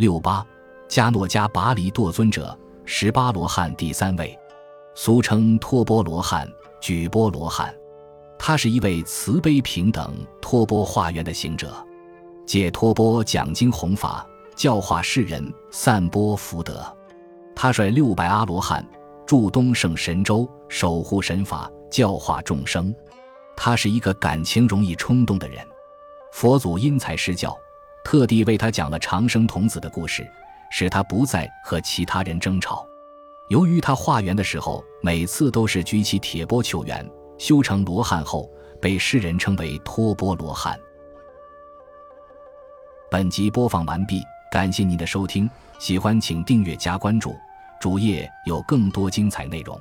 六八，迦诺迦跋离堕尊者，十八罗汉第三位，俗称托钵罗汉、举钵罗汉。他是一位慈悲平等、托钵化缘的行者，借托钵讲经弘法，教化世人，散播福德。他率六百阿罗汉驻东胜神州，守护神法，教化众生。他是一个感情容易冲动的人，佛祖因材施教，特地为他讲了长生童子的故事，使他不再和其他人争吵。由于他化缘的时候，每次都是举起铁钵求缘。修成罗汉后，被世人称为托钵罗汉。本集播放完毕，感谢您的收听，喜欢请订阅加关注，主页有更多精彩内容。